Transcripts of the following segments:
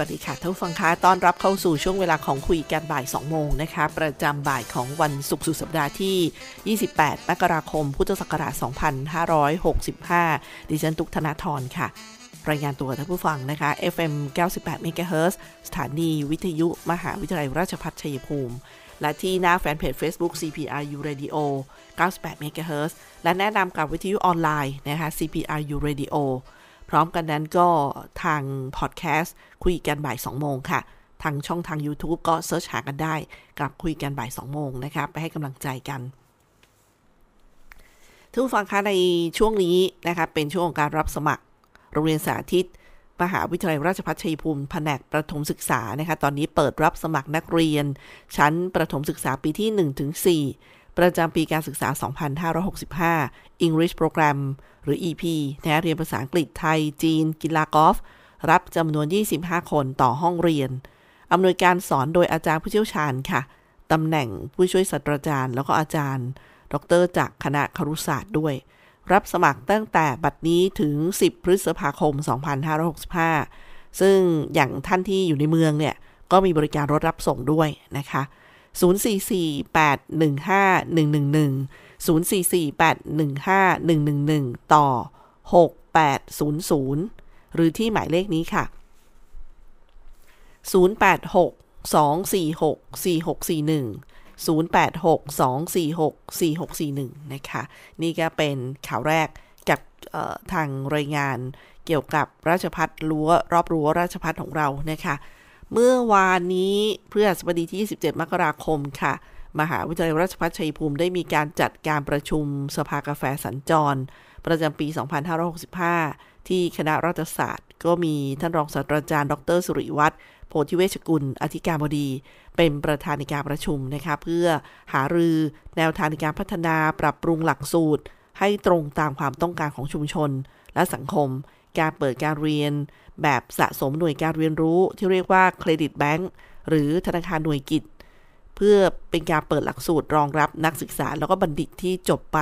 วัสดีค่ะท่านผู้ฟังคะต้อนรับเข้าสู่ช่วงเวลาของคุยกันบ่าย 2 โมงนะคะ ประจำบ่ายของวันศุกร์สุดสัปดาห์ที่ 28 มกราคม พุทธศักราช 2565 ดิฉันตุกธนาธรค่ะ รายงานตัวท่านผู้ฟังนะคะ FM 98 MHz สถานีวิทยุมหาวิทยาลัยราชภัฏชัยภูมิ และที่หน้าแฟนเพจ Facebook CPRU Radio 98 MHz และแนะนำกับวิทยุออนไลน์นะคะ CPRU Radio พร้อมกันนั้นก็ทางพอดแคสต์คุยกันบ่าย 2 โมงค่ะ ทางช่องทาง YouTube ก็เซิร์ชหากันได้กลับคุยกันบ่าย 2 โมงนะคะไปให้กำลังใจกันทุกฟังคะในช่วงนี้นะคะเป็นช่วงของการรับสมัคร โรงเรียนสาธิต มหาวิทยาลัยราชภัฏชัยภูมิแผนกประถมศึกษานะคะตอนนี้เปิดรับสมัครนักเรียน ชั้นประถมศึกษาปีที่ 1-4 ประจำปีการศึกษา 2565 English Program หรือ EP นะเรียนภาษาอังกฤษไทย จีน กีฬากอล์ฟ รับจำนวน 25 คนต่อห้องเรียน อำนวยการสอนโดยอาจารย์ผู้เชี่ยวชาญค่ะตำแหน่งผู้ช่วยศาสตราจารย์ แล้วก็อาจารย์ ดร จากคณะครุศาสตร์ด้วย รับสมัครตั้งแต่บัดนี้ถึง 10 พฤษภาคม 2565 ซึ่งอย่างท่านที่อยู่ในเมืองเนี่ย ก็มีบริการรถรับส่งด้วยนะคะ 044815111 044815111 ต่อ 6800 หรือที่หมายเลขนี้ค่ะ 086 246 4641 086 246 4641 นะคะ นี่ก็เป็นข่าวแรกกับทางรายงานเกี่ยวกับราชพัฒรั้วรอบรั้วราชพัฒของเรานะคะ เมื่อวานนี้เพื่อสบดีที่ 27 มกราคมค่ะ มหาวิทยาลัยราชภัฏชัยภูมิได้มีการจัดการประชุมสภากาแฟสัญจร ประจำปี 2565 ที่คณะรัฐศาสตร์ ก็มีท่านรองศาสตราจารย์ ดรสุริวัฒน์โพธิเวชกุล อธิการบดี เป็นประธานในการประชุมนะคะเพื่อหารือแนวทางในการพัฒนาปรับปรุงหลักสูตร ให้ตรงตามความต้องการของชุมชนและสังคม การเปิดการเรียน แบบสะสมหน่วยการเรียนรู้ที่เรียกว่าเครดิตแบงก์หรือธนาคารหน่วยกิจ เพื่อเป็นการเปิดหลักสูตรรองรับนักศึกษาแล้วก็บัณฑิตที่จบไป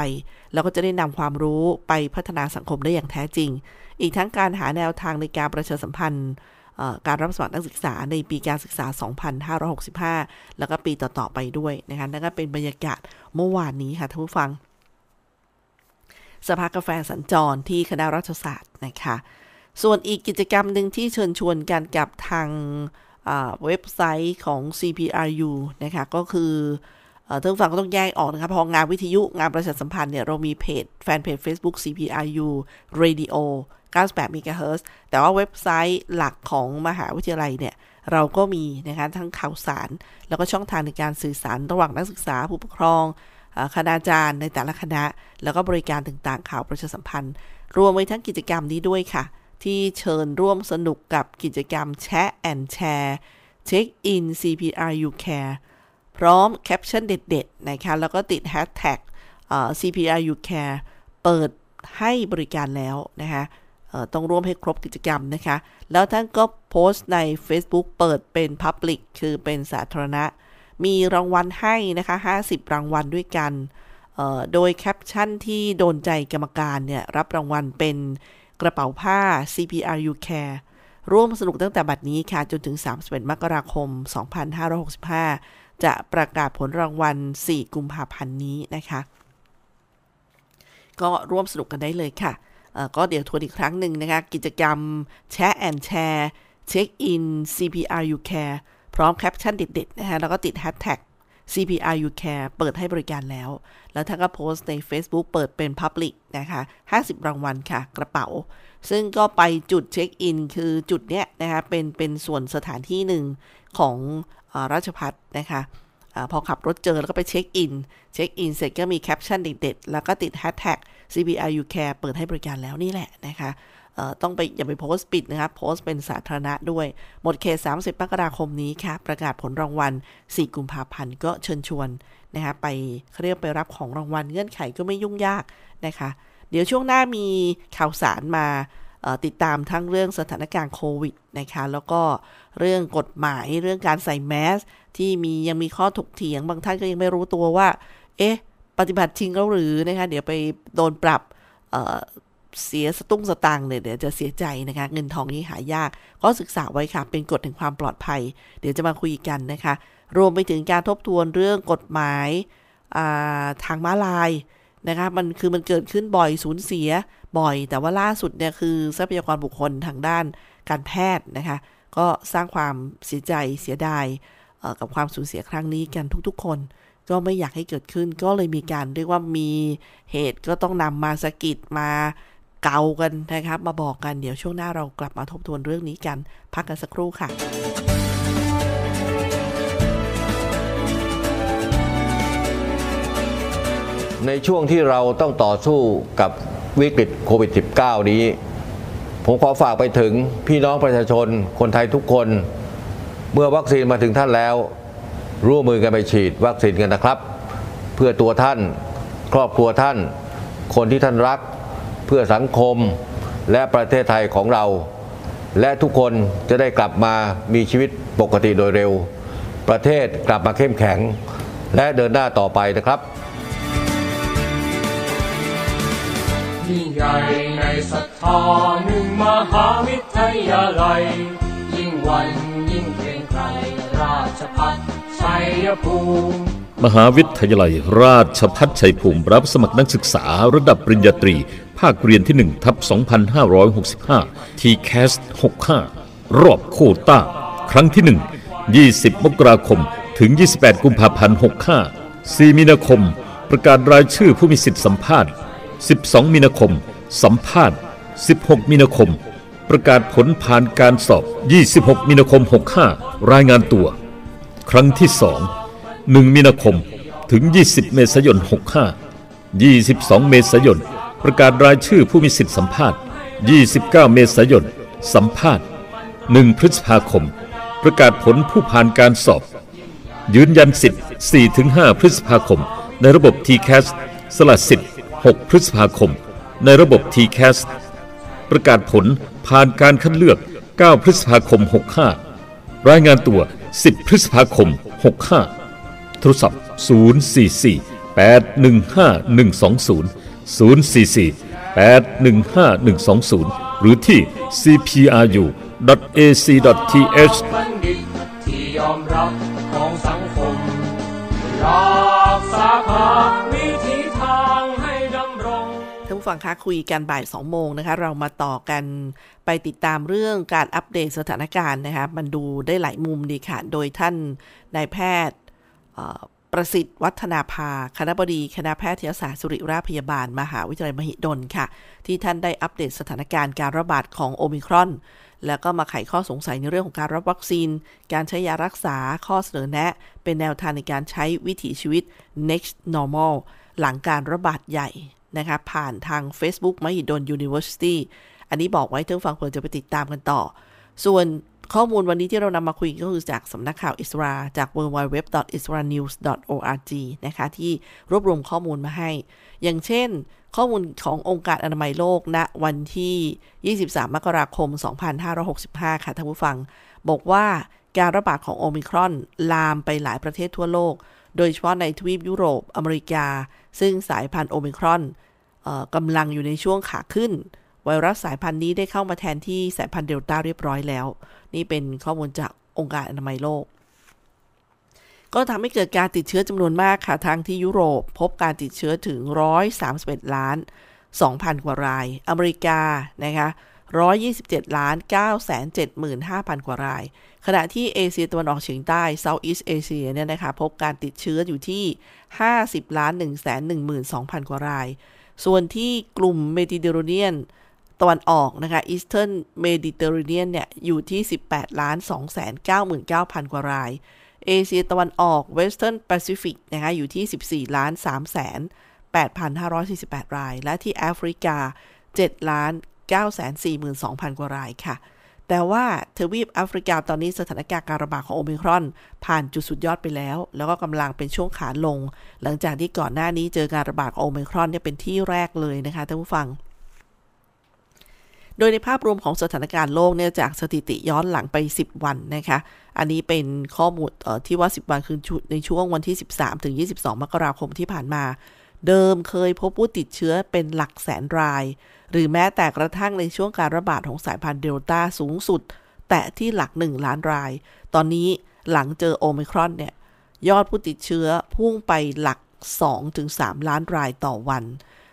แล้วก็จะได้นำความรู้ไปพัฒนาสังคมได้อย่างแท้จริง อีกทั้งการหาแนวทางในการประชาสัมพันธ์การรับสมัครนักศึกษาในปีการศึกษา 2565 แล้วก็ปีต่อ ๆ ไปด้วยนะคะนั่นก็เป็นบรรยากาศเมื่อวานนี้ค่ะท่านผู้ฟัง สภากาแฟสัญจรที่คณะรัฐศาสตร์นะคะ ส่วนอีกกิจกรรมหนึ่งที่เชิญชวนกันกับทางเว็บไซต์ของ CPRU นะคะก็คือท่านฟังก็ต้องแยกออกนะคะพองานวิทยุงานประชาสัมพันธ์เนี่ยเรามีเพจแฟนเพจ Facebook CPRU Radio 98 MHz แต่ว่าเว็บไซต์หลักของมหาวิทยาลัยเนี่ย เราก็มีนะคะทั้งข่าวสาร แล้วก็ช่องทางในการสื่อสารระหว่างนักศึกษาผู้ปกครองคณาจารย์ในแต่ละคณะ แล้วก็บริการต่างๆ ข่าวประชาสัมพันธ์ รวมไว้ทั้งกิจกรรมนี้ด้วยค่ะ ที่เชิญร่วมสนุกกับกิจกรรม share and share check in CPRU Care พร้อมแคปชั่นเด็ดๆนะคะแล้วก็ติด hashtag CPRU Care เปิดให้บริการแล้วนะคะต้องร่วมให้ครบกิจกรรมนะคะ แล้วท่านก็โพสต์ใน Facebook เปิดเป็น Public คือเป็นสาธารณะ มีรางวัลให้นะคะ 50 รางวัลด้วยกัน โดยแคปชั่นที่โดนใจกรรมการเนี่ย รับรางวัลเป็น กระเป๋าผ้า CPRU Care ร่วมสนุกตั้งแต่บัดนี้ค่ะ จนถึง 31 มกราคม 2565 จะประกาศผลรางวัล 4 กุมภาพันธ์นี้นะคะ ก็ร่วมสนุกกันได้เลยค่ะ ก็เดี๋ยวทวนอีกครั้งหนึ่งนะคะ กิจกรรม share and share check in CPRU Care พร้อมแคปชั่นเด็ดๆนะคะแล้วก็ติด hashtag CPRU Care เปิดให้บริการแล้ว แล้วท่านก็โพสต์ใน Facebook เปิดเป็น Public นะคะ 50 รางวัลค่ะ กระเป๋า ซึ่งก็ไปจุด check in คือจุดเนี้ยนะคะเป็นเป็นส่วนสถานที่หนึ่งของอราชภัฏนะคะอ่าพอขับรถเจอแล้วก็ไป check in check in เสร็จก็มีแคปชั่นเด็ดๆ แล้วก็ติด hashtag CPRU Care เปิดให้บริการแล้วนี่แหละนะคะ ต้องไปอย่าไปโพสต์ปิดนะครับ โพสต์เป็นสาธารณะด้วย หมดเขต 30มกราคมนี้ค่ะ ประกาศผลรางวัล 4 กุมภาพันธ์ก็เชิญชวนนะคะไปเขาเรียกไปรับของรางวัลเงื่อนไขก็ไม่ยุ่งยากนะคะ เดี๋ยวช่วงหน้ามีข่าวสารมาติดตามทั้งเรื่องสถานการณ์โควิดนะคะ แล้วก็เรื่องกฎหมายเรื่องการใส่แมส ที่มียังมีข้อถกเถียง บางท่านก็ยังไม่รู้ตัวว่า เอ๊ะ ปฏิบัติจริงแล้วหรือนะคะ เดี๋ยวไปโดนปรับ เสียสตุ้งสตางค์เนี่ยเดี๋ยวจะเสียใจนะคะ เงินทองนี้หายาก ก็ศึกษาไว้ค่ะ เป็นกฎแห่งความปลอดภัย เดี๋ยวจะมาคุยกันนะคะ รวมไปถึงการทบทวนเรื่องกฎหมายทางม้าลายนะคะมันคือมันเกิดขึ้นบ่อยสูญเสียบ่อย แต่ว่าล่าสุดเนี่ยคือทรัพยากรบุคคลทางด้านการแพทย์นะคะ ก็สร้างความเสียใจเสียดายกับความสูญเสียครั้งนี้กันทุกๆ คน ก็ไม่อยากให้เกิดขึ้น ก็เลยมีการเรียกว่ามีเหตุก็ต้องนำมาสกิดมา เกากันนะครับ มาบอกกันเดี๋ยวช่วงหน้าเรากลับมาทบทวนเรื่องนี้กัน พักกันสักครู่ค่ะในช่วงที่เราต้องต่อสู้กับวิกฤตโควิด -19 นี้ ผมขอฝากไปถึงพี่น้องประชาชน คนไทยทุกคน เมื่อวัคซีนมาถึงท่านแล้ว ร่วมมือกันไปฉีดวัคซีนกันนะครับ เพื่อตัวท่าน ครอบครัวท่าน คนที่ท่านรัก เพื่อสังคมและประเทศไทยของเรา และทุกคนจะได้กลับมามีชีวิตปกติโดยเร็ว ประเทศกลับมาเข้มแข็ง และเดินหน้าต่อไปนะครับยิ่งใหญ่ในศรัทธาหนึ่งมหาวิทยาลัย ยิ่งวันยิ่งเกรงไกรราชพัฒชัยภูมิ มหาวิทยาลัยราชพัฒชัยภูมิรับสมัครนักศึกษาระดับปริญญาตรี ภาคเรียนที่1ทับ2565 t c a s 65 รอบโคต้า ครั้งที่ 1 20 มกราคม ถึง 28 กุมภาพันธ์ 65 4 มีนาคม ประกาศรายชื่อผู้มีสิทธิสัมภาษณ์ 12 มีนาคม สัมภาษณ์ 16 มีนาคม ประกาศผลผ่านการสอบ 26 มีนาคม 65 รายงานตัว ครั้งที่ 2 1 มีนาคม ถึง 20 เมษายน 65 22 เมษายน ประกาศรายชื่อผู้มีสิทธิสัมภาษณ์ 29 เมษายน สัมภาษณ์ 1 พฤษภาคม ประกาศผลผู้ผ่านการสอบ ยืนยันสิทธิ์ 4-5 พฤษภาคม ในระบบ TCAS สละสิทธิ์ 6 พฤษภาคม ในระบบ TCAS ประกาศผลผ่านการคัดเลือก 9 พฤษภาคม 65 รายงานตัว 10 พฤษภาคม 65 โทรศัพท์ 044 815 120 044 815 120 หรือที่ cpru.ac.th ที่ยอมรับของสังคมรักษาภาวิธีทางให้ดำรงท่านผู้ฟังคะคุยกันบ่าย 2 โมงนะคะ เรามาต่อกันไปติดตามเรื่องการอัปเดตสถานการณ์นะคะ มันดูได้หลายมุมดีค่ะ โดยท่านนายแพทย์ ประสิทธิ์วัฒนาภาคณะบดีคณะแพทยศาสตร์สุริราชพยาบาล มหาวิทยาลัยมหิดลค่ะ ที่ท่านได้อัปเดตสถานการณ์การระบาดของโอมิครอน แล้วก็มาไขข้อสงสัยในเรื่องของการรับวัคซีน การใช้ยารักษาข้อเสนอแนะ เป็นแนวทางในการใช้วิถีชีวิต next normal หลังการระบาดใหญ่นะคะผ่านทาง Facebook มหิดล University อันนี้บอกไว้ท่านฟังเพื่อจะไปติดตามกันต่อ ส่วน ข้อมูลวันนี้ที่เรานำมาคุยก็คือจากสำนักข่าวอิสรา จาก www.isranews.org นะคะ ที่รวบรวมข้อมูลมาให้ อย่างเช่น ข้อมูลขององค์การอนามัยโลกณนะวันที่ 23 มกราคม 2565 ค่ะท่านผู้ฟัง บอกว่าการระบาดของโอมิครอน ลามไปหลายประเทศทั่วโลก โดยเฉพาะในทวีปยุโรปอเมริกา ซึ่งสายพันธุ์โอมิครอนกำลังอยู่ในช่วงขาขึ้น ไวรัสสายพันธุ์นี้ได้เข้ามาแทนที่สายพันธุ์เดลต้าเรียบร้อยแล้ว นี่เป็นข้อมูลจากองค์การอนามัยโลก ก็ทำให้เกิดการติดเชื้อจำนวนมากค่ะ ทางที่ยุโรปพบการติดเชื้อถึง 131 ล้าน 2,000 กว่าราย อเมริกานะคะ127 ล้าน 975,000 กว่าราย ขณะที่เอเชียตะวันออกเฉียงใต้ Southeast Asia เนี่ยนะคะ พบการติดเชื้ออยู่ที่ 50 ล้าน 112,000 กว่าราย ส่วนที่กลุ่มเมดิเตอร์เรเนียน ตะวันออกนะคะ Eastern Mediterranean เนี่ย อยู่ที่ 18ล้าน299,000 กว่าราย เอเชียตะวันออก Western Pacific นะคะ อยู่ที่ 14ล้าน3 8,548 ราย และที่แอฟริกา 7 ล้าน 942,000 กว่ารายค่ะ แต่ว่าทวีปแอฟริกาตอนนี้สถานการณ์การระบาดของโอมิครอน ผ่านจุดสุดยอดไปแล้ว แล้วก็กำลังเป็นช่วงขาลง หลังจากที่ก่อนหน้านี้เจอการระบาดของโอมิครอนเนี่ยเป็นที่แรกเลยนะคะท่านผู้ฟัง โดยในภาพรวมของสถานการณ์โลกเนี่ยจากสถิติย้อนหลังไป 10 วันนะคะ อันนี้เป็นข้อมูลที่ว่า 10 วันคือในช่วงวันที่ 13 ถึง 22 มกราคมที่ผ่านมา เดิมเคยพบผู้ติดเชื้อเป็นหลักแสนราย หรือแม้แต่กระทั่งในช่วงการระบาดของสายพันธุ์เดลต้าสูงสุด แต่ที่หลัก 1 ล้านราย ตอนนี้หลังเจอโอมิครอนเนี่ยยอดผู้ติดเชื้อพุ่งไปหลัก 2-3 ล้านรายต่อวัน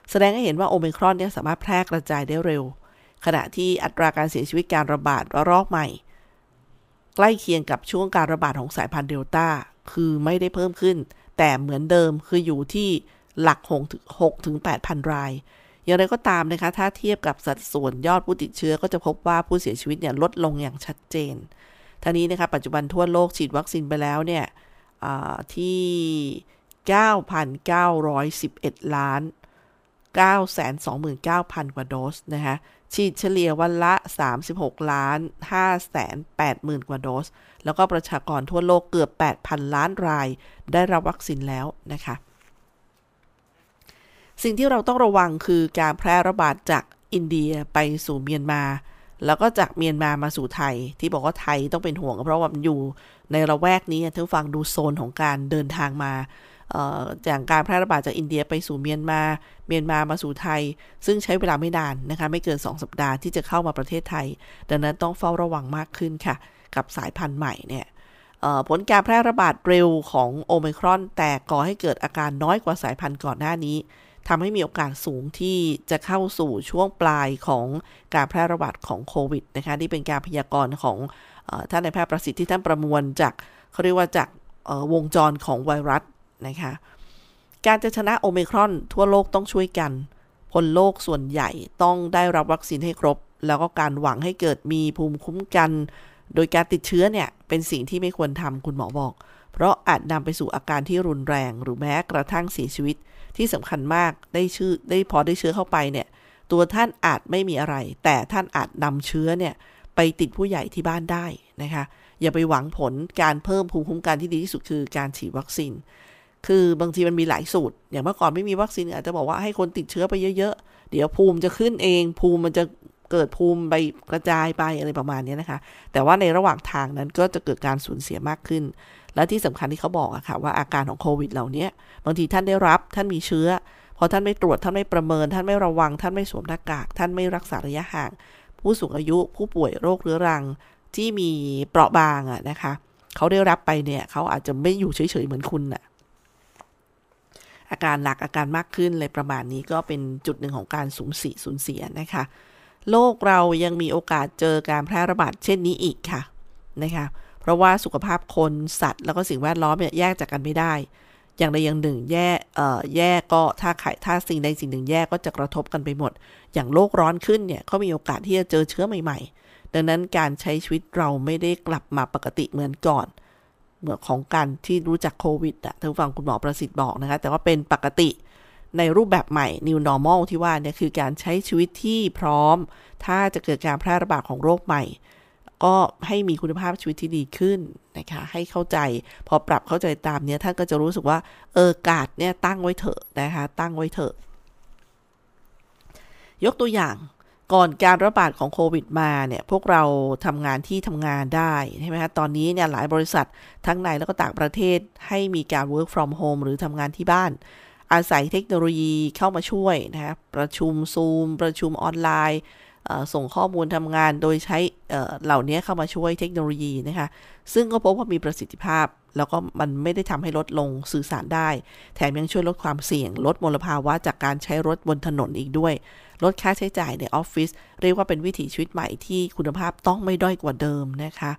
แสดงให้เห็นว่าโอมิครอนเนี่ยสามารถแพร่กระจายได้เร็ว ขณะที่อัตราการเสียชีวิตการระบาดระลอกใหม่ ใกล้เคียงกับช่วงการระบาดของสายพันธุ์เดลต้าคือไม่ได้เพิ่มขึ้น แต่เหมือนเดิมคืออยู่ที่หลัก6ถึง8,000 ราย อย่างไรก็ตามนะคะ ถ้าเทียบกับสัดส่วนยอดผู้ติดเชื้อก็จะพบว่าผู้เสียชีวิตเนี่ยลดลงอย่างชัดเจนท่านี้นะคะปัจจุบันทั่วโลกฉีดวัคซีนไปแล้วเนี่ยที่ 9,911 ล้าน 929,000 กว่าโดสนะคะ ฉีดเฉลี่ยวันละ 36 ล้าน580,000กว่าโดส แล้วก็ประชากรทั่วโลกเกือบ 8,000 ล้านราย ได้รับวัคซีนแล้วนะคะ สิ่งที่เราต้องระวังคือการแพร่ระบาดจากอินเดียไปสู่เมียนมา แล้วก็จากเมียนมามาสู่ไทย ที่บอกว่าไทยต้องเป็นห่วงเพราะว่ามันอยู่ในระแวกนี้ท่านฟังดูโซนของการเดินทางมา จากการแพร่ระบาดจากอินเดียไปสู่เมียนมา เมียนมามาสู่ไทย ซึ่งใช้เวลาไม่นานนะคะ ไม่เกิน 2 สัปดาห์ที่จะเข้ามาประเทศไทย ดังนั้นต้องเฝ้าระวังมากขึ้นค่ะ กับสายพันธุ์ใหม่เนี่ยผลการแพร่ระบาดเร็วของโอมครอน แต่ก่อให้เกิดอาการน้อยกว่าสายพันธุ์ก่อนหน้านี้ทำให้มีโอกาสสูงที่จะเข้าสู่ช่วงปลายของการแพร่ระบาดของโควิดนะคะนี่เป็นการพยากรณ์ของท่านนายแพทย์ประสิทธิ์ที่ท่านประมวลจากเขาเรียกว่าจากวงจรของไวรัส นะคะ การจะชนะโอเมครอนทั่วโลกต้องช่วยกัน คนโลกส่วนใหญ่ต้องได้รับวัคซีนให้ครบ แล้วก็การหวังให้เกิดมีภูมิคุ้มกัน โดยการติดเชื้อเนี่ย เป็นสิ่งที่ไม่ควรทำคุณหมอบอก เพราะอาจนำไปสู่อาการที่รุนแรงหรือแม้กระทั่งเสียชีวิต ที่สำคัญมากได้ชื่อได้พอได้เชื้อเข้าไปเนี่ยตัวท่านอาจไม่มีอะไร แต่ท่านอาจนำเชื้อเนี่ยไปติดผู้ใหญ่ที่บ้านได้นะคะ อย่าไปหวังผลการเพิ่มภูมิคุ้มกันที่ดีที่สุดคือการฉีดวัคซีน คือบางทีมันมีหลายสูตร อย่างเมื่อก่อนไม่มีวัคซีนอาจจะบอกว่าให้คนติดเชื้อไปเยอะๆ เดี๋ยวภูมิจะขึ้นเอง ภูมิมันจะเกิดภูมิไปกระจายไปอะไรประมาณนี้นะคะ แต่ว่าในระหว่างทางนั้นก็จะเกิดการสูญเสียมากขึ้น และที่สำคัญที่เขาบอกอะค่ะว่าอาการของโควิดเหล่านี้บางทีท่านได้รับท่านมีเชื้อ พอท่านไม่ตรวจท่านไม่ประเมิน ท่านไม่ระวัง ท่านไม่สวมหน้ากาก ท่านไม่รักษาระยะห่าง ผู้สูงอายุผู้ป่วยโรคเรื้อรังที่มีเปราะบางอะนะคะเขาได้รับไปเนี่ยเขาอาจจะไม่อยู่เฉยๆเหมือนคุณอะ อาการหนักอาการมากขึ้นเลยประมาณนี้ก็เป็นจุดหนึ่งของการสูญเสียสูญเสียนะคะ โลกเรายังมีโอกาสเจอการแพร่ระบาดเช่นนี้อีกค่ะนะคะเพราะว่าสุขภาพคนสัตว์ แล้วก็สิ่งแวดล้อมเนี่ยแยกจากกันไม่ได้ อย่างใดอย่างหนึ่ง แย่เอ่อแย่ก็ถ้าไข่ถ้าสิ่งใดสิ่งหนึ่งแย่ก็จะกระทบกันไปหมด อย่างโลกร้อนขึ้นเนี่ยก็มีโอกาสที่จะเจอเชื้อใหม่ ๆ ดังนั้นการใช้ชีวิตเราไม่ได้กลับมาปกติเหมือนก่อน เหมือนของการที่รู้จักโควิดอะท่านฟังคุณหมอประสิทธิ์บอกนะคะ แต่ว่าเป็นปกติในรูปแบบใหม่ new normal ที่ว่าเนี่ยคือการใช้ชีวิตที่พร้อม ถ้าจะเกิดการแพร่ระบาดของโรคใหม่ ก็ให้มีคุณภาพชีวิตที่ดีขึ้นนะคะ ให้เข้าใจ พอปรับเข้าใจตามเนี้ยท่านก็จะรู้สึกว่า เออกาดเนี่ยตั้งไว้เถอะนะคะ ตั้งไว้เถอะ ยกตัวอย่าง ก่อนการระบาดของโควิดมาเนี่ยพวกเราทำงานที่ทำงานได้ใช่ไหมคะตอนนี้เนี่ยหลายบริษัททั้งในแล้วก็ต่างประเทศให้มีการ work from home หรือทำงานที่บ้าน อาศัยเทคโนโลยีเข้ามาช่วยนะคะประชุมซูมประชุมออนไลน์ส่งข้อมูลทำงานโดยใช้เหล่านี้เข้ามาช่วยเทคโนโลยีนะคะซึ่งก็พบว่ามีประสิทธิภาพ แล้วก็มันไม่ได้ทำให้ลดลงสื่อสารได้ แถมยังช่วยลดความเสี่ยง ลดมลภาวะจากการใช้รถบนถนนอีกด้วย ลดค่าใช้จ่ายในออฟฟิศเรียกว่าเป็นวิถีชีวิตใหม่ที่คุณภาพต้องไม่ด้อยกว่าเดิมนะคะ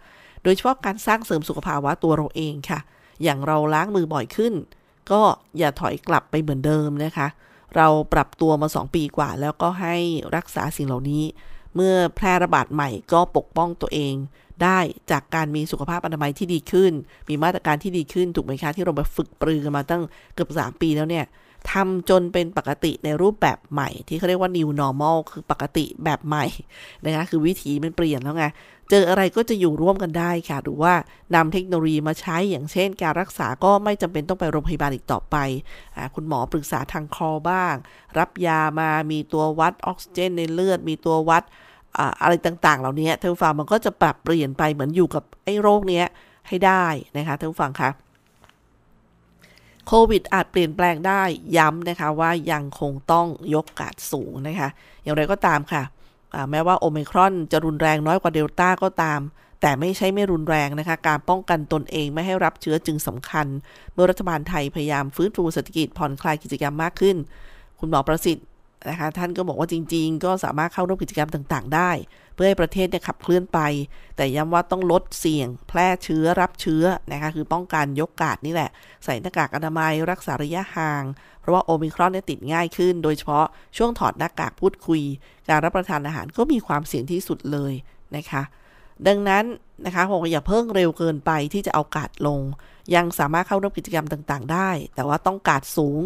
โดยเฉพาะการสร้างเสริมสุขภาวะตัวเราเองค่ะ อย่างเราล้างมือบ่อยขึ้น ก็อย่าถอยกลับไปเหมือนเดิมนะคะ เราปรับตัวมา 2 ปีกว่า แล้วก็ให้รักษาสิ่งเหล่านี้ เมื่อแพร่ระบาดใหม่ก็ปกป้องตัวเองได้จากการมีสุขภาพอนามัยที่ดีขึ้น มีมาตรการที่ดีขึ้น ถูกไหมคะ ที่เราไปฝึกปรือกันมาตั้งเกือบ3ปีแล้วเนี่ย ทำจนเป็นปกติในรูปแบบใหม่ ที่เขาเรียกว่า new normal คือปกติแบบใหม่นะคะคือวิถีมันเปลี่ยนแล้วไง เจออะไรก็จะอยู่ร่วมกันได้ค่ะ หรือว่านำเทคโนโลยีมาใช้อย่างเช่น การรักษาก็ไม่จำเป็นต้องไปโรงพยาบาลอีกต่อไปคุณหมอปรึกษาทางคอบ้าง รับยามามีตัววัดออกซิเจนในเลือด มีตัววัดอะไรต่างๆ เหล่านี้ท่านผู้ฟังมันก็จะปรับเปลี่ยนไปเหมือนอยู่กับไอ้โรคเนี้ยให้ได้นะคะท่านผู้ฟังคะ โควิดอาจเปลี่ยนแปลงได้ย้ำนะคะว่ายังคงต้องยกกาดสูงนะคะ อย่างไรก็ตามค่ะ แม้ว่าโอมิครอนจะรุนแรงน้อยกว่าเดลต้าก็ตาม แต่ไม่ใช่ไม่รุนแรงนะคะ การป้องกันตนเองไม่ให้รับเชื้อจึงสำคัญ เมื่อรัฐบาลไทยพยายามฟื้นฟูเศรษฐกิจผ่อนคลายกิจกรรมมากขึ้น คุณหมอประสิทธิ์นะคะ ท่านก็บอกว่าจริง ๆ ก็สามารถเข้าร่วมกิจกรรมต่าง ๆ ได้ เพื่อให้ประเทศเนี่ยขับเคลื่อนไป แต่ย้ำว่าต้องลดเสี่ยง แพร่เชื้อรับเชื้อนะคะคือป้องกันยกกาดนี่แหละ ใส่หน้ากากอนามัยรักษาระยะห่าง เพราะว่าโอมิครอนเนี่ยติดง่ายขึ้น โดยเฉพาะช่วงถอดหน้ากากพูดคุย การรับประทานอาหารก็มีความเสี่ยงที่สุดเลยนะคะดังนั้นนะคะคงอย่าเพิ่งเร็วเกินไปที่จะเอากาดลง ยังสามารถเข้าร่วมกิจกรรมต่างๆ ได้ แต่ว่าต้องกาดสูง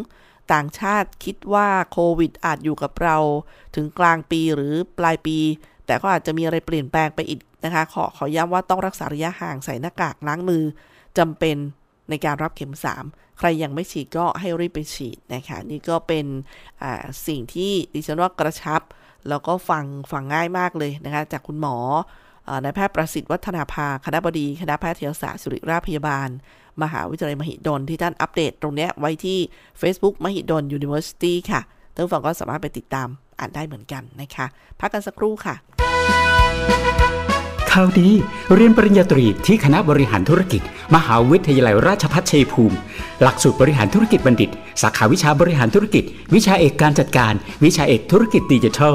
ต่างชาติคิดว่าโควิดอาจอยู่กับเรา ถึงกลางปีหรือปลายปี แต่ก็อาจจะมีอะไรเปลี่ยนแปลงไปอีกนะคะ ขอขอย้ำว่าต้องรักษาระยะห่างใส่หน้ากากล้างมือจำเป็นในการรับเข็ม 3 ใครยังไม่ฉีดก็ให้รีบไปฉีดนะคะ นี่ก็เป็นสิ่งที่ดิฉันว่ากระชับ แล้วก็ฟังฟังง่ายมากเลยนะคะ จากคุณหมอนายแพทย์ประสิทธิ์วัฒนาภาคณะบดี คณะแพทยศาสตร์สุริราชพยาบาล มหาวิทยาลัยมหิดลที่ท่านอัปเดตตรงนี้ไว้ที่ Facebook มหิดล University ค่ะ ท่านฟังก็สามารถไปติดตามอ่านได้เหมือนกันนะคะ พักกันสักครู่ค่ะ ข่าวดีเรียนปริญญาตรีที่คณะบริหารธุรกิจ มหาวิทยาลัยราชภัฏชัยภูมิ หลักสูตรบริหารธุรกิจบัณฑิต สาขาวิชาบริหารธุรกิจ วิชาเอกการจัดการ วิชาเอกธุรกิจดิจิทัล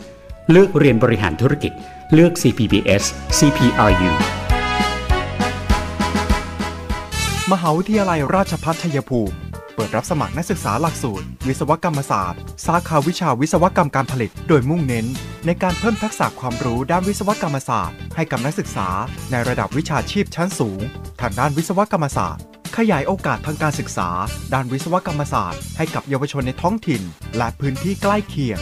เลือกเรียนบริหารธุรกิจ เลือก CPBS CPRU มหาวิทยาลัยราชภัฏชัยภูมิ เปิดรับสมัครนักศึกษาหลักสูตร วิศวกรรมศาสตร์ สาขาวิชาวิศวกรรมการผลิต โดยมุ่งเน้น ในการเพิ่มทักษะความรู้ด้านวิศวกรรมศาสตร์ ให้กับนักศึกษา ในระดับวิชาชีพชั้นสูง ทางด้านวิศวกรรมศาสตร์ขยายโอกาสทางการศึกษา ด้านวิศวกรรมศาสตร์ ให้กับเยาวชนในท้องถิ่น และพื้นที่ใกล้เคียง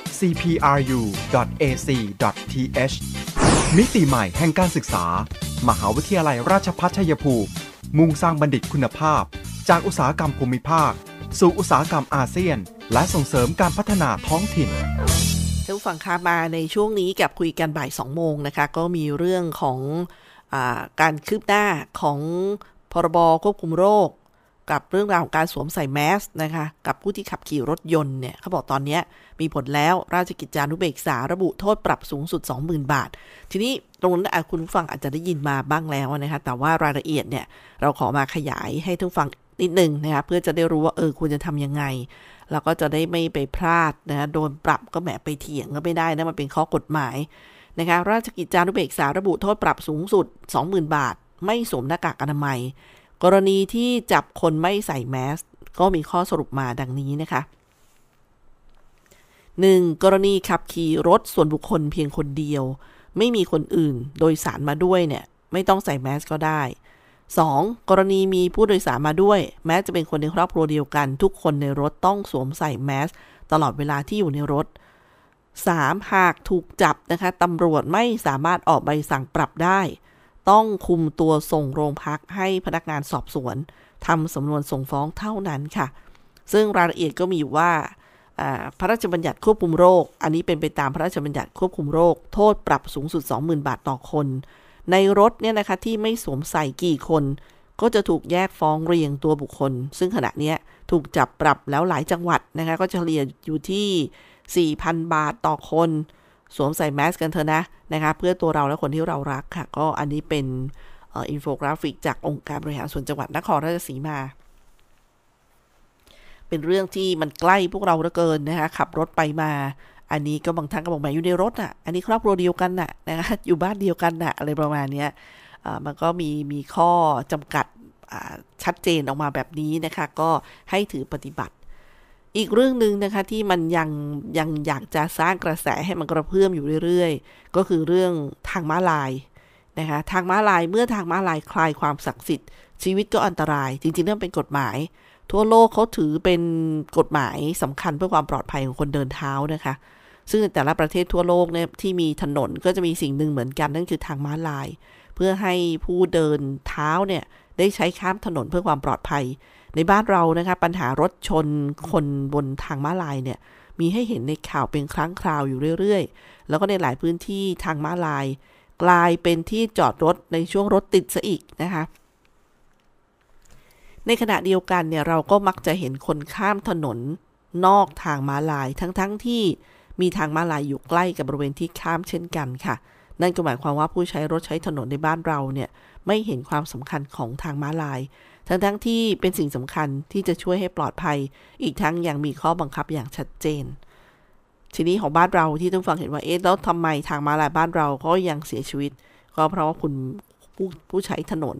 cpru.ac.th มิติใหม่แห่งการศึกษา มหาวิทยาลัยราชภัฏชัยภูมิ มุ่งสร้างบัณฑิตคุณภาพ จากอุตสาหกรรมภูมิภาค สู่อุตสาหกรรมอาเซียน และส่งเสริมการพัฒนาท้องถิ่นท่านผู้ฟังคะมาในช่วงนี้กับคุยกันบ่าย2โมงนะคะ ก็มีเรื่องของอการคืบหน้าของพรบควบคุมโรค กับเรื่องราวของการสวมใส่แมสนะคะกับผู้ที่ขับขี่รถยนต์เนี่ยเขาบอกตอนนี้มีผลแล้วราชกิจจานุเบกษาระบุโทษปรับสูงสุด 20,000 บาท ทีนี้ตรงนั้นคุณผู้ฟังอาจจะได้ยินมาบ้างแล้วนะคะแต่ว่ารายละเอียดเนี่ยเราขอมาขยายให้ทุกฟังนิดหนึ่งนะคะเพื่อจะได้รู้ว่าเออควรจะทำยังไง แล้วก็จะได้ไม่ไปพลาดนะโดนปรับก็แหมไปเถียงก็ไม่ได้นะมันเป็นข้อกฎหมายนะคะราชกิจจานุเบกษาระบุโทษปรับสูงสุด 20,000 บาท ไม่สวมหน้ากากอนามัย กรณีที่จับคนไม่ใส่แมสก็มีข้อสรุปมาดังนี้นะคะ 1. กรณีขับขี่รถส่วนบุคคลเพียงคนเดียว ไม่มีคนอื่นโดยสารมาด้วยเนี่ย ไม่ต้องใส่แมสก็ได้ 2. กรณีมีผู้โดยสารมาด้วย แม้จะเป็นคนในครอบครัวเดียวกัน ทุกคนในรถต้องสวมใส่แมสตลอดเวลาที่อยู่ในรถ 3. หากถูกจับนะคะตำรวจไม่สามารถออกใบสั่งปรับได้ ต้องคุมตัวส่งโรงพักให้พนักงานสอบสวนทำสำนวนส่งฟ้องเท่านั้นค่ะ ซึ่งรายละเอียดก็มีอยู่ว่าพระราชบัญญัติควบคุมโรค อันนี้เป็นไปตามพระราชบัญญัติควบคุมโรค โทษปรับสูงสุด 20,000 บาทต่อคน ในรถเนี่ยนะคะที่ไม่สวมใส่กี่คน ก็จะถูกแยกฟ้องเรียงตัวบุคคล ซึ่งขณะนี้ถูกจับปรับแล้วหลายจังหวัดนะคะก็เฉลี่ยอยู่ที่ 4,000 บาทต่อคน สวมใส่แมสกันเถอะนะนะคะ เพื่อตัวเราและคนที่เรารักค่ะ ก็อันนี้เป็นอินโฟกราฟิกจากองค์การบริหารส่วนจังหวัดนครราชสีมา เป็นเรื่องที่มันใกล้พวกเราเหลือเกินนะคะ ขับรถไปมา อันนี้ก็บางท่านก็บอกแหมอยู่ในรถอะ อันนี้ครอบครัวเดียวกันน่ะนะคะ อยู่บ้านเดียวกันน่ะอะไรประมาณนี้มันก็มีมีข้อจำกัดชัดเจนออกมาแบบนี้นะคะ ก็ให้ถือปฏิบัติ อีกเรื่องหนึ่งนะคะที่มันยังยังอยากจะสร้างกระแสให้มันกระเพื่อมอยู่เรื่อยๆ ก็คือเรื่องทางม้าลายนะคะทางม้าลายเมื่อทางม้าลายคลายความศักดิ์สิทธิ์ ชีวิตก็อันตราย จริงๆเรื่องเป็นกฎหมาย ทั่วโลกเขาถือเป็นกฎหมายสำคัญเพื่อความปลอดภัยของคนเดินเท้านะคะ ซึ่งแต่ละประเทศทั่วโลกเนี่ยที่มีถนนก็จะมีสิ่งหนึ่งเหมือนกันนั่นคือทางม้าลาย เพื่อให้ผู้เดินเท้าเนี่ยได้ใช้ข้ามถนนเพื่อความปลอดภัย ในบ้านเรานะคะ ปัญหารถชนคนบนทางม้าลายเนี่ย มีให้เห็นในข่าวเป็นครั้งคราวอยู่เรื่อยๆ แล้วก็ในหลายพื้นที่ทางม้าลาย กลายเป็นที่จอดรถในช่วงรถติดซะอีกนะคะ ในขณะเดียวกันเนี่ยเราก็มักจะเห็นคนข้ามถนนนอกทางม้าลายทั้งๆทที่มีทางม้าลายอยู่ใกล้กับบริเวณที่ข้ามเช่นกันค่ะ นั่นก็หมายความว่าผู้ใช้รถใช้ถนนในบ้านเราเนี่ยไม่เห็นความสำคัญของทางม้าลาย ทั้งๆทที่เป็นสิ่งสำคัญที่จะช่วยให้ปลอดภัย อีกทั้งยังมีข้อบังคับอย่างชัดเจน ทีนี้ของบ้านเราที่ต้องฟังเห็นว่าเอ๊ะแล้วทำไมทางมาลายบ้านเราก็ยังเสียชีวิต ก็เพราะว่าคุณผู้ผู้ใช้ถนน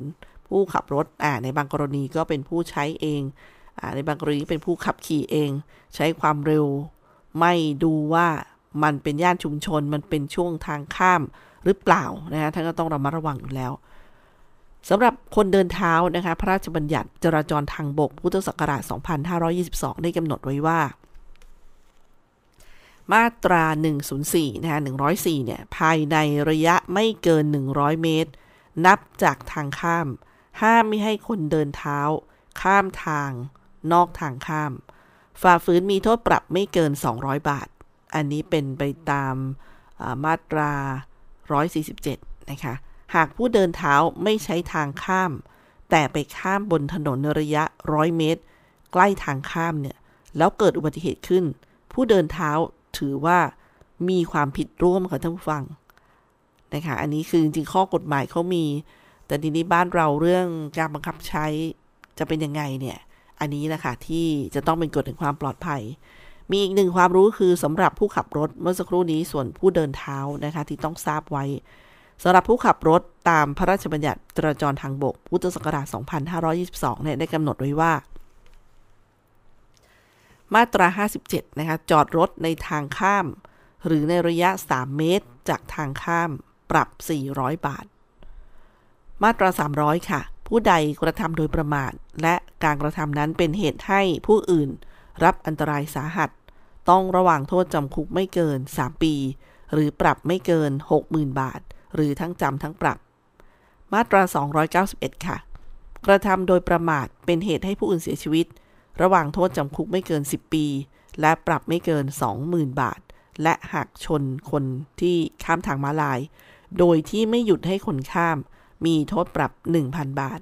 ผู้ขับรถอ่าในบางกรณีก็เป็นผู้ใช้เองอ่าในบางกรณีเป็นผู้ขับขี่เอง ใช้ความเร็ว ไม่ดูว่ามันเป็นย่านชุมชนมันเป็นช่วงทางข้ามหรือเปล่านะคะท่านก็ต้องระมัดระวังอยู่แล้ว สำหรับคนเดินเท้านะคะพระราชบัญญัติจราจรทางบก พุทธศักราช 2522 ได้กำหนดไว้ว่า มาตรา 104 นะคะ 104 เนี่ย ภายในระยะไม่เกิน 100 เมตร นับจากทางข้าม ห้ามไม่ให้คนเดินเท้า ข้ามทาง นอกทางข้าม ฝ่าฝืนมีโทษปรับไม่เกิน 200 บาท อันนี้เป็นไปตามมาตรา 147 นะคะ หากผู้เดินเท้าไม่ใช้ทางข้าม แต่ไปข้ามบนถนนระยะ100เมตร ใกล้ทางข้ามเนี่ย แล้วเกิดอุบัติเหตุขึ้น ผู้เดินเท้าถือว่ามีความผิดร่วมค่ะท่านผู้ฟังนะคะอันนี้คือจริงๆข้อกฎหมายเขามี แต่ทีนี้บ้านเราเรื่องการบังคับใช้จะเป็นยังไงเนี่ย อันนี้นะคะที่จะต้องเป็นกฎแห่งความปลอดภัย มีอีกหนึ่งความรู้คือสำหรับผู้ขับรถเมื่อสักครู่นี้ส่วนผู้เดินเท้านะคะที่ต้องทราบไว้ สำหรับผู้ขับรถตามพระราชบัญญัติจราจรทางบก พุทธศักราช 2522 เนี่ยได้กำหนดไว้ว่า มาตรา 57 นะคะ จอดรถในทางข้าม หรือในระยะ 3 เมตรจากทางข้ามปรับ 400 บาท มาตรา 300 ค่ะ ผู้ใดกระทำโดยประมาท และการกระทำนั้นเป็นเหตุให้ผู้อื่นรับอันตรายสาหัส ต้องระวังโทษจำคุกไม่เกิน 3 ปี หรือปรับไม่เกิน 60,000 บาท หรือทั้งจำทั้งปรับ มาตรา 291 ค่ะ กระทำโดยประมาทเป็นเหตุให้ผู้อื่นเสียชีวิต ระหว่างโทษจำคุกไม่เกิน 10 ปี และปรับไม่เกิน 20,000 บาท และหากชนคนที่ข้ามทางม้าลาย โดยที่ไม่หยุดให้คนข้าม มีโทษปรับ 1,000 บาท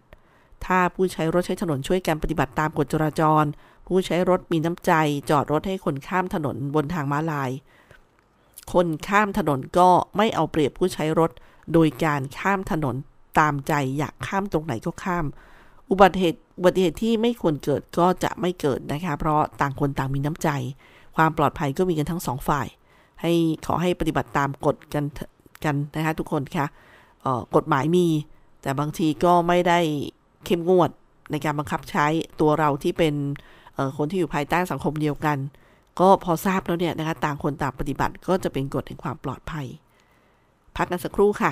ถ้าผู้ใช้รถใช้ถนนช่วยกันปฏิบัติตามกฎจราจร ผู้ใช้รถมีน้ำใจ จอดรถให้คนข้ามถนนบนทางม้าลาย คนข้ามถนนก็ไม่เอาเปรียบผู้ใช้รถ โดยการข้ามถนนตามใจอยากข้ามตรงไหนก็ข้าม อุบัติเหตุอุบัติเหตุที่ไม่ควรเกิดก็จะไม่เกิดนะคะ เพราะต่างคนต่างมีน้ำใจ ความปลอดภัยก็มีกันทั้งสองฝ่าย ให้ขอให้ปฏิบัติตามกฎกันกันนะคะทุกคนคะกฎหมายมี แต่บางทีก็ไม่ได้เข้มงวดในการบังคับใช้ตัวเราที่เป็นคนที่อยู่ภายใต้สังคมเดียวกัน ก็พอทราบแล้วเนี่ยนะคะต่างคนต่างปฏิบัติก็จะเป็นกฎแห่งความปลอดภัย พักกันสักครู่ค่ะ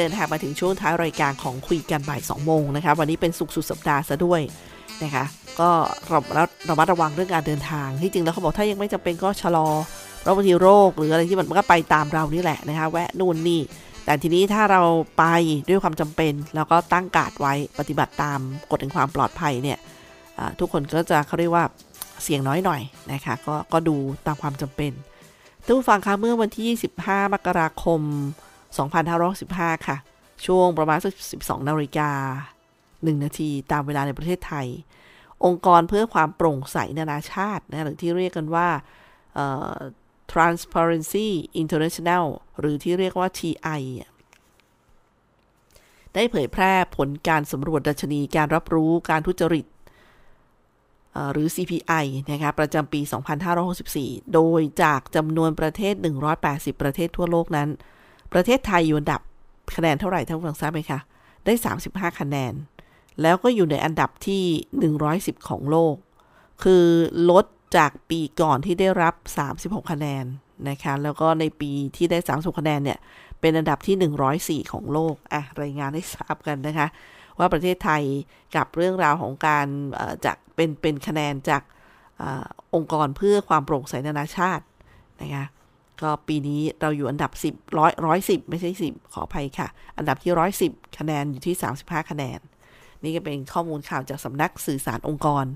เดินทางมาถึงช่วงท้ายรายการของคุยกันบ่าย2โมงนะคะ วันนี้เป็นสุกสุดสัปดาห์ซะด้วยนะคะ ก็ระมัดระมัดระวังเรื่องการเดินทาง ที่จริงแล้วเขาบอกถ้ายังไม่จำเป็นก็ชะลอเพราะบางทีโรคหรืออะไรที่มันก็ไปตามเรานี่แหละนะคะ แวะนู่นนี่ แต่ทีนี้ถ้าเราไปด้วยความจำเป็นแล้วก็ตั้งกาดไว้ปฏิบัติตามกฎแห่งความปลอดภัยเนี่ยทุกคนก็จะเขาเรียกว่าเสี่ยงน้อยหน่อยนะคะก็ก็ดูตามความจำเป็นทุกฟังคะเมื่อวันที่ 25 มกราคม 2515 ค่ะ ช่วงประมาณสัก12นาฬิกา 1 นาทีตามเวลาในประเทศไทย องค์กรเพื่อความโปร่งใสนานาชาตินะหรือที่เรียกกันว่า Transparency International หรือที่เรียกว่า TI ได้เผยแพร่ผลการสำรวจดัชนีการรับรู้การทุจริตหรือ CPI นะคะประจำปี 2564 โดยจากจำนวนประเทศ 180 ประเทศทั่วโลกนั้น ประเทศไทยอยู่อันดับคะแนนเท่าไหร่ท่านผู้ฟังทราบไหมคะ ได้ 35 คะแนน แล้วก็อยู่ในอันดับที่ 110 ของโลก คือลดจากปีก่อนที่ได้รับ 36 คะแนนนะคะ แล้วก็ในปีที่ได้30คะแนนเนี่ย เป็นอันดับที่ 104 ของโลก อะ รายงานให้ทราบกันนะคะ ว่าประเทศไทยกับเรื่องราวของการจากเป็นเป็นคะแนนจากอองค์กรเพื่อความโปร่งใสนานาชาตินะคะ ก็ปีนี้เราอยู่อันดับ 10ร้อยร้อยสิบไม่ใช่ 10 ขออภัยค่ะ อันดับที่110คะแนนอยู่ที่ 35 คะแนน นี่ก็เป็นข้อมูลข่าวจากสำนักสื่อสารองค์กรณ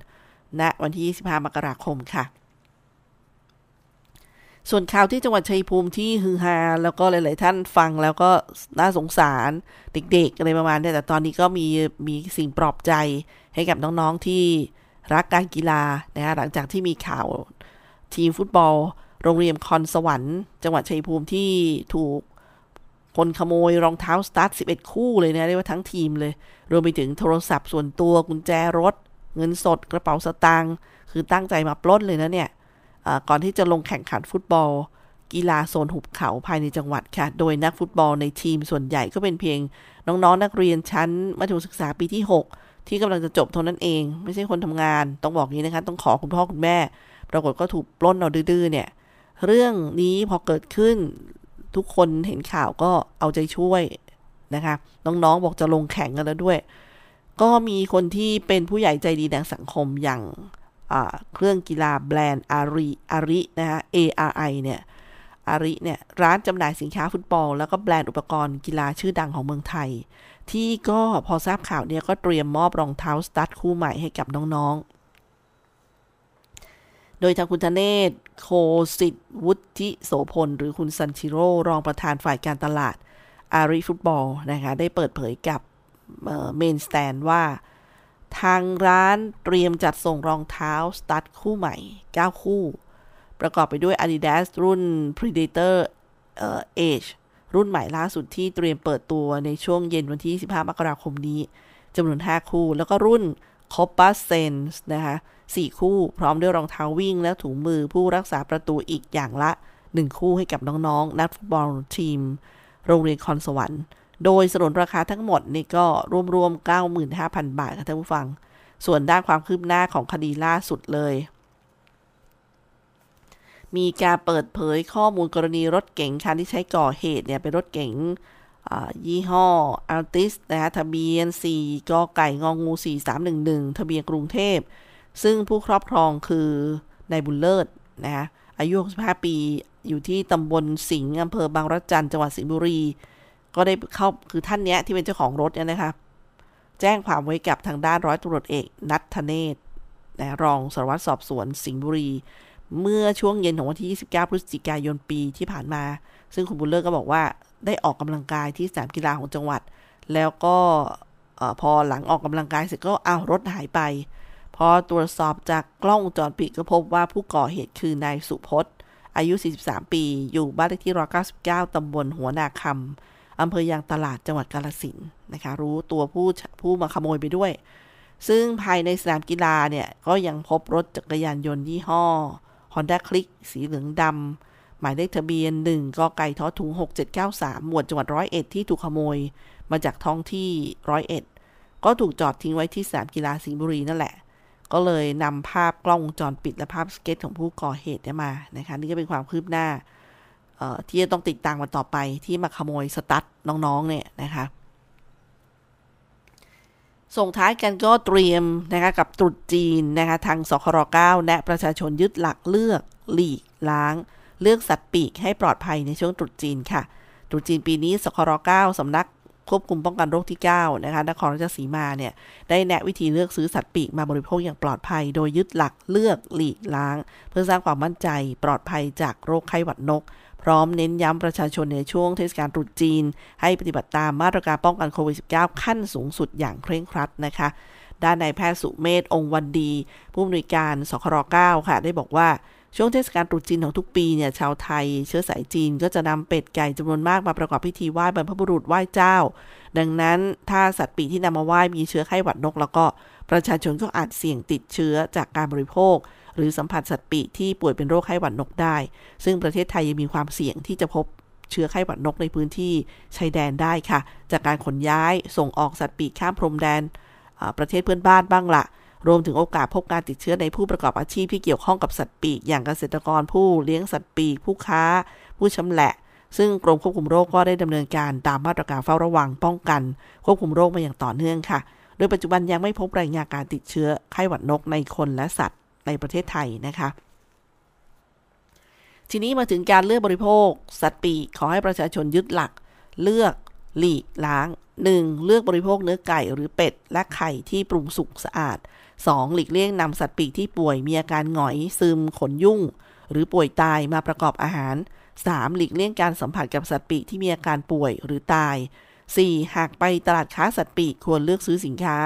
นะวันที่ 25 มกราคมค่ะ ส่วนข่าวที่จังหวัดชัยภูมิที่ฮือฮาแล้วก็หลาย ๆ ท่านฟังแล้วก็น่าสงสารเด็ก ๆ อะไรประมาณนี้แต่ตอนนี้ก็มีมีสิ่งปลอบใจให้กับน้อง ๆ ที่รักการกีฬานะฮะหลังจากที่มีข่าวทีมฟุตบอล โรงเรียนคอนสวรรค์จังหวัดชัยภูมิที่ถูกคนขโมยรองเท้าสตาร์ท11 คู่เลยนะเรียกว่าทั้งทีมเลย รวมไปถึงโทรศัพท์ส่วนตัวกุญแจรถ เงินสดกระเป๋าสตางค์คือตั้งใจมาปล้นเลยนะเนี่ยก่อนที่จะลงแข่งขันฟุตบอล กีฬาโซนหุบเขาภายในจังหวัดค่ะ โดยนักฟุตบอลในทีมส่วนใหญ่ก็เป็นเพียง น้องๆนนักเรียนชั้นมัธยมศึกษาปีที่ 6 ที่กำลังจะจบเท่านั้นเอง ไม่ใช่คนทำงาน ต้องบอกนี้นะคะ ต้องขอคุณพ่อคุณแม่ ปรากฏก็ถูกปล้นเอาดื้อเนี่ย เรื่องนี้พอเกิดขึ้นทุกคนเห็นข่าวก็เอาใจช่วยนะคะ น้องๆบอกจะลงแข่งกันแล้วด้วย ก็มีคนที่เป็นผู้ใหญ่ใจดีในสังคมอย่างเครื่องกีฬาแบรนด์อาริอารินะคะ ARI เนี่ยอาริเนี่ยร้านจำหน่ายสินค้าฟุตบอล แล้วก็แบรนด์อุปกรณ์กีฬาชื่อดังของเมืองไทย ที่ก็พอทราบข่าวเนี่ยก็เตรียมมอบรองเท้าสตั๊ดคู่ใหม่ให้กับน้องๆ โดยทางคุณธเนศ โคสิทธวุฒิโสพล หรือคุณซันชิโร่รองประธานฝ่ายการตลาดอาริฟุตบอลนะคะ ได้เปิดเผยกับเมนสแตนว่า ทางร้านเตรียมจัดส่งรองเท้า สตั๊ดคู่ใหม่ 9 คู่ ประกอบไปด้วย Adidas รุ่น Predator เอ่อ Age รุ่นใหม่ล่าสุดที่เตรียมเปิดตัวในช่วงเย็นวันที่ 15 มกราคมนี้จำนวน 5 คู่ แล้วก็รุ่น c o p a Sense นะคะ4คู่พร้อมด้วยรองเท้าวิ่งและถุงมือผู้รักษาประตูอีกอย่างละ 1 คู่ให้กับน้องๆ นักฟุตบอลทีม โรงเรียนคอนสวรรค์ โดยสนนราคาทั้งหมดนี่ก็รวมๆ 95,000 บาทค่ะท่านผู้ฟัง ส่วนด้านความคืบหน้าของคดีล่าสุดเลย มีการเปิดเผยข้อมูลกรณีรถเก๋งคันที่ใช้ก่อเหตุเนี่ยเป็นรถเก๋ง ยี่ห้ออัลติสนะคะทะเบียน 4กอไก่งองู 4311 ทะเบียนกรุงเทพ ซึ่งผู้ครอบครองคือนายบุญเลิศนะคะอายุ 65 ปี อยู่ที่ตำบลสิงห์อำเภอบางระจันจังหวัดสิงห์บุรี ก็ได้เข้าคือท่านเนี้ยที่เป็นเจ้าของรถเนี่ยนะคะ แจ้งความไว้กับทางด้านร้อยตำรวจเอกนัทเนศนะรองสารวัตรสอบสวนสิงห์บุรี เมื่อช่วงเย็นของวันที่ 29 พฤศจิกายนปีที่ผ่านมา ซึ่งคุณบุญเลิศก็บอกว่าได้ออกกำลังกายที่สนามกีฬาของจังหวัด แล้วก็พอหลังออกกำลังกายเสร็จก็อ้าวรถหายไป พอตรวจสอบจากกล้องวงจรปิดก็พบว่าผู้ก่อเหตุคือนายสุพจน์ อายุ 43 ปี อยู่บ้านเลขที่ 199 ตำบลหัวนาคำอำเภอยางตลาดจังหวัดกาลสินนะคะ รู้ตัวผู้ผู้มาขโมยไปด้วย ซึ่งภายในสนามกีฬาเนี่ย ก็ยังพบรถจักรยานยนต์ยี่ห้อ Honda Click สีเหลืองดำ หมายเลขทะเบียน 1กไก่ท้อถุง 6793 หมวดจังหวัดร้อยเอ็ดที่ถูกขโมย มาจากท้องที่ร้อยเอ็ดก็ถูกจอดทิ้งไว้ที่สนามกีฬาสิงห์บุรีนั่นแหละ ก็เลยนำภาพกล้องวงจรปิดและภาพสเก็ตของผู้ก่อเหตุมานะคะนี่ก็เป็นความคืบหน้าที่จะต้องติดตามกันต่อไปที่มาขโมยสตั๊ดน้องๆเนี่ยนะคะส่งท้ายกันก็เตรียมนะคะกับตรุษจีนนะคะทางสคร9แนะประชาชนยึดหลักเลือกหลีกล้าง เลือกสัตว์ปีกให้ปลอดภัยในช่วงตรุษจีนค่ะ ตรุษจีนปีนี้สคร9สำนักควบคุมป้องกันโรคที่ 9 นะคะนครราชสีมาเนี่ย ได้แนะวิธีเลือกซื้อสัตว์ปีกมาบริโภคอย่างปลอดภัย โดยยึดหลักเลือกหลีกล้าง เพื่อสร้างความมั่นใจปลอดภัยจากโรคไข้หวัดนก พร้อมเน้นย้ำประชาชนในช่วงเทศกาลตรุษจีน ให้ปฏิบัติตามมาตรการป้องกันโควิด -19 ขั้นสูงสุดอย่างเคร่งครัดนะคะ ด้านนายแพทย์สุเมธองค์วันดี ผู้อำนวยการสคร9ค่ะ ได้บอกว่า ช่วงเทศกาลตรุษจีนของทุกปีเนี่ยชาวไทย เชื้อสายจีนก็จะนำเป็ดไก่จำนวนมากมาประกอบพิธีไหว้บรรพบุรุษไหว้เจ้า ดังนั้นถ้าสัตว์ปีที่นำมาไหว้มีเชื้อไข้หวัดนก แล้วก็ประชาชนก็อาจเสี่ยงติดเชื้อจากการบริโภค หรือสัมผัสสัตว์ปีที่ป่วยเป็นโรคไข้หวัดนกได้ ซึ่งประเทศไทยยังมีความเสี่ยงที่จะพบเชื้อไข้หวัดนกในพื้นที่ชายแดนได้ค่ะ จากการขนย้ายส่งออกสัตว์ปีกข้ามพรมแดนประเทศเพื่อนบ้านบ้างล่ะ รวมถึงโอกาสพบการติดเชื้อในผู้ประกอบอาชีพที่เกี่ยวข้องกับสัตว์ปีก อย่างเกษตรกรผู้เลี้ยงสัตว์ปีก ผู้ค้า ผู้ชำแหละ ซึ่งกรมควบคุมโรคก็ได้ดำเนินการตามมาตรการเฝ้าระวังป้องกัน ควบคุมโรคมาอย่างต่อเนื่องค่ะ โดยปัจจุบันยังไม่พบรายงานการติดเชื้อไข้หวัดนกในคนและสัตว์ในประเทศไทยนะคะทีนี้มาถึงการเลือกบริโภค สัตว์ปีกขอให้ประชาชนยึดหลัก เลือกหลีกล้าง 1. เลือกบริโภคเนื้อไก่หรือเป็ด และไข่ที่ปรุงสุกสะอาด 2. หลีกเลี่ยงนำสัตว์ปีกที่ป่วยมีอาการหงอย ซึม ขนยุ่ง หรือป่วยตายมาประกอบอาหาร 3. หลีกเลี่ยงการสัมผัสกับสัตว์ปีกที่มีอาการป่วยหรือตาย 4. หากไปตลาดค้าสัตว์ปีกควรเลือกซื้อสินค้า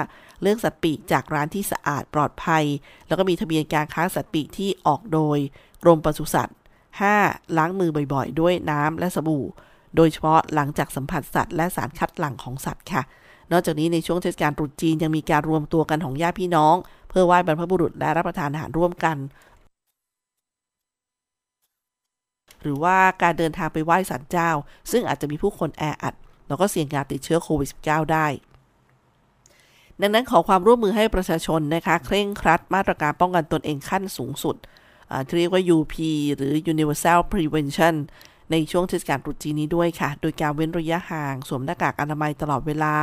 เลือกสัตว์ปีกจากร้านที่สะอาดปลอดภัย แล้วก็มีทะเบียนการค้าสัตว์ปีกที่ออกโดยกรมปศุสัตว์ 5. ล้างมือบ่อยๆ ด้วยน้ำและสบู่ โดยเฉพาะหลังจากสัมผัสสัตว์และสารคัดหลั่งของสัตว์ค่ะ นอกจากนี้ในช่วงเทศกาลตรุษจีนยังมีการรวมตัวกันของญาติพี่น้อง เพื่อไหว้บรรพบุรุษและรับประทานอาหารร่วมกัน หรือว่าการเดินทางไปไหว้ศาลเจ้า ซึ่งอาจจะมีผู้คนแออัด แล้วก็เสี่ยงการติดเชื้อโควิด -19 ได้ดังนั้นขอความร่วมมือให้ประชาชนนะคะเคร่งครัดมาตรการป้องกันตนเองขั้นสูงสุดที่เรียกว่า UP หรือ Universal Prevention ในช่วงเทศกาลตรุษจีนนี้ด้วยค่ะ โดยการเว้นระยะห่าง สวมหน้ากากอนามัยตลอดเวลา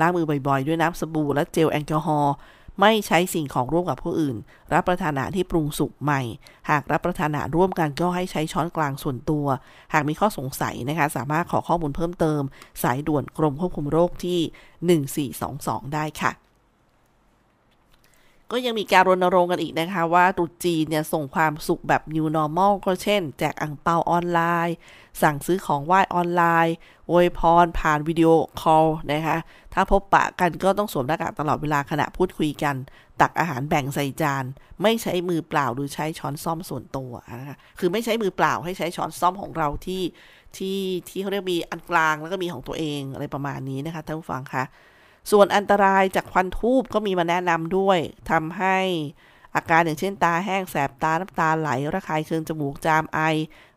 ล้างมือบ่อยๆ ด้วยน้ำสบู่และเจลแอลกอฮอล์ไม่ใช้สิ่งของร่วมกับผู้อื่น รับประทานอาหารที่ปรุงสุกใหม่ หากรับประทานอาหารร่วมกันก็ให้ใช้ช้อนกลางส่วนตัว หากมีข้อสงสัยนะคะ สามารถขอข้อมูลเพิ่มเติม สายด่วนกรมควบคุมโรคที่ 1422 ได้ค่ะ ก็ยังมีการรณรงค์กันอีกนะคะ ว่าตรุษจีนเนี่ยส่งความสุขแบบ new normal ก็เช่น แจกอังเปาออนไลน์ สั่งซื้อของไหว้ออนไลน์อวยพรผ่าน video call นะคะ ถ้าพบปะกันก็ต้องสวมหน้ากากตลอดเวลาขณะพูดคุยกัน ตักอาหารแบ่งใส่จาน ไม่ใช้มือเปล่าหรือใช้ช้อนส้อมส่วนตัวนะคะคือไม่ใช้มือเปล่าให้ใช้ช้อนส้อมของเราที่ที่ที่เขาเรียกมีอันกลางแล้วก็มีของตัวเองอะไรประมาณนี้นะคะท่านผู้ฟังคะ ส่วนอันตรายจากควันทูบก็มีมาแนะนำด้วยทำให้อาการอย่างเช่นตาแห้งแสบตาน้ำตาไหล ระคายเคืองจมูกจามไอ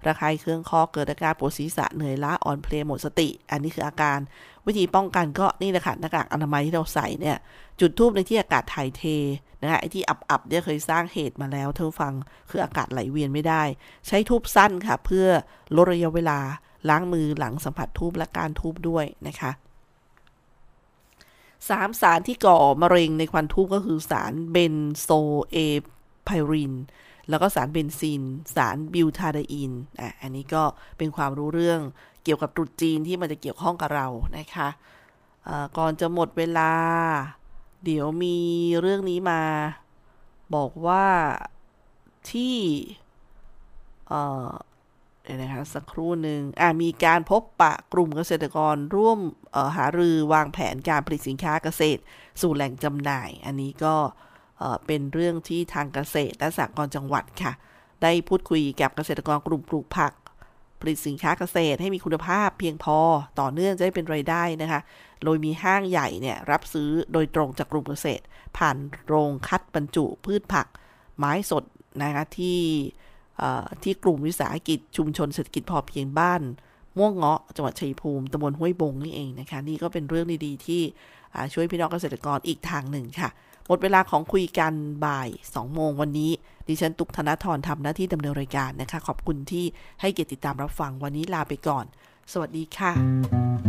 ระคายเคืองคอเกิดอาการปวดศีรษะเหนื่อยล้าอ่อนเพลียหมดสติ อันนี้คืออาการวิธีป้องกันก็นี่แหละค่ะหน้ากากอนามัยที่เราใส่เนี่ย จุดทูบในที่อากาศถ่ายเทนะคะไอ้ที่อับๆเนี่ยเคยสร้างเหตุมาแล้วท่านฟังคืออากาศไหลเวียนไม่ได้ ใช้ทูบสั้นค่ะ เพื่อลดระยะเวลาล้างมือหลังสัมผัสทูบและการทูบด้วยนะคะ สามสารที่ก่อมะเร็งในควันทูบก็คือสารเบนโซเอไพริน แล้วก็สารเบนซิน สารบิวทาไดอิน อะ อันนี้ก็เป็นความรู้เรื่องเกี่ยวกับตรุษจีนที่มันจะเกี่ยวข้องกับเรานะคะก่อนจะหมดเวลา เดี๋ยวมีเรื่องนี้มา บอกว่าที่ นะคะสักครู่หนึ่งมีการพบปะกลุ่มเกษตรกรร่วมหารือวางแผนการผลิตสินค้าเกษตร สู่แหล่งจำหน่าย อันนี้ก็เป็นเรื่องที่ทางเกษตรและสหกรณ์จังหวัดค่ะ ได้พูดคุยกับเกษตรกรกลุ่มปลูกผัก ผลิตสินค้าเกษตรให้มีคุณภาพเพียงพอต่อเนื่องจะได้เป็นรายได้นะคะ โดยมีห้างใหญ่เนี่ยรับซื้อโดยตรงจากกลุ่มเกษตร ผ่านโรงคัดบรรจุพืชผัก ไม้สดนะคะที่ ที่กลุ่มวิสาหกิจชุมชนเศรษฐกิจพอเพียงบ้าน ม่วงเงาะจังหวัดชัยภูมิตำบลห้วยบงนี่เองนะคะ นี่ก็เป็นเรื่องดีๆ ที่ช่วยพี่น้องเกษตรกรอีกทางหนึ่งค่ะ หมดเวลาของคุยกันบ่าย2โมงวันนี้ ดิฉันตุกธนทรทำหน้าที่ดำเนินรายการนะคะ ขอบคุณที่ให้เกียรติติดตามรับฟังวันนี้ลาไปก่อน สวัสดีค่ะ